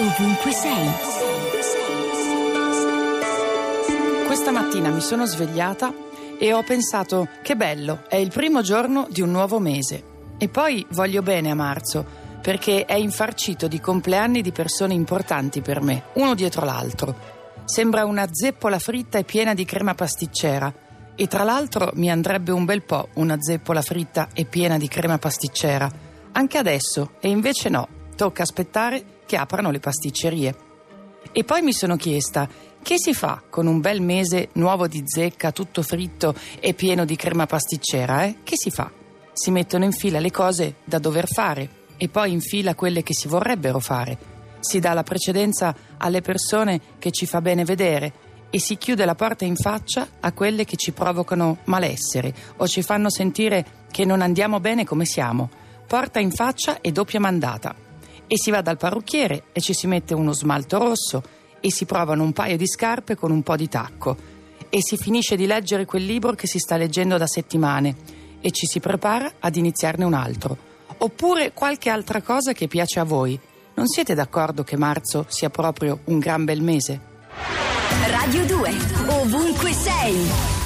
ovunque sei. Questa mattina mi sono svegliata e ho pensato che bello, è il primo giorno di un nuovo mese. E poi voglio bene a marzo, perché è infarcito di compleanni di persone importanti per me, uno dietro l'altro. Sembra una zeppola fritta e piena di crema pasticcera. E tra l'altro mi andrebbe un bel po' una zeppola fritta e piena di crema pasticcera. Anche adesso, e invece no, tocca aspettare che aprano le pasticcerie. E poi mi sono chiesta che si fa con un bel mese nuovo di zecca, tutto fritto e pieno di crema pasticcera, eh? Che si fa? Si mettono in fila le cose da dover fare e poi in fila quelle che si vorrebbero fare. Si dà la precedenza alle persone che ci fa bene vedere e si chiude la porta in faccia a quelle che ci provocano malessere o ci fanno sentire che non andiamo bene come siamo. Porta in faccia e doppia mandata e si va dal parrucchiere e ci si mette uno smalto rosso e si provano un paio di scarpe con un po' di tacco e si finisce di leggere quel libro che si sta leggendo da settimane e ci si prepara ad iniziarne un altro. Oppure qualche altra cosa che piace a voi. Non siete d'accordo che marzo sia proprio un gran bel mese? Radio 2, ovunque sei.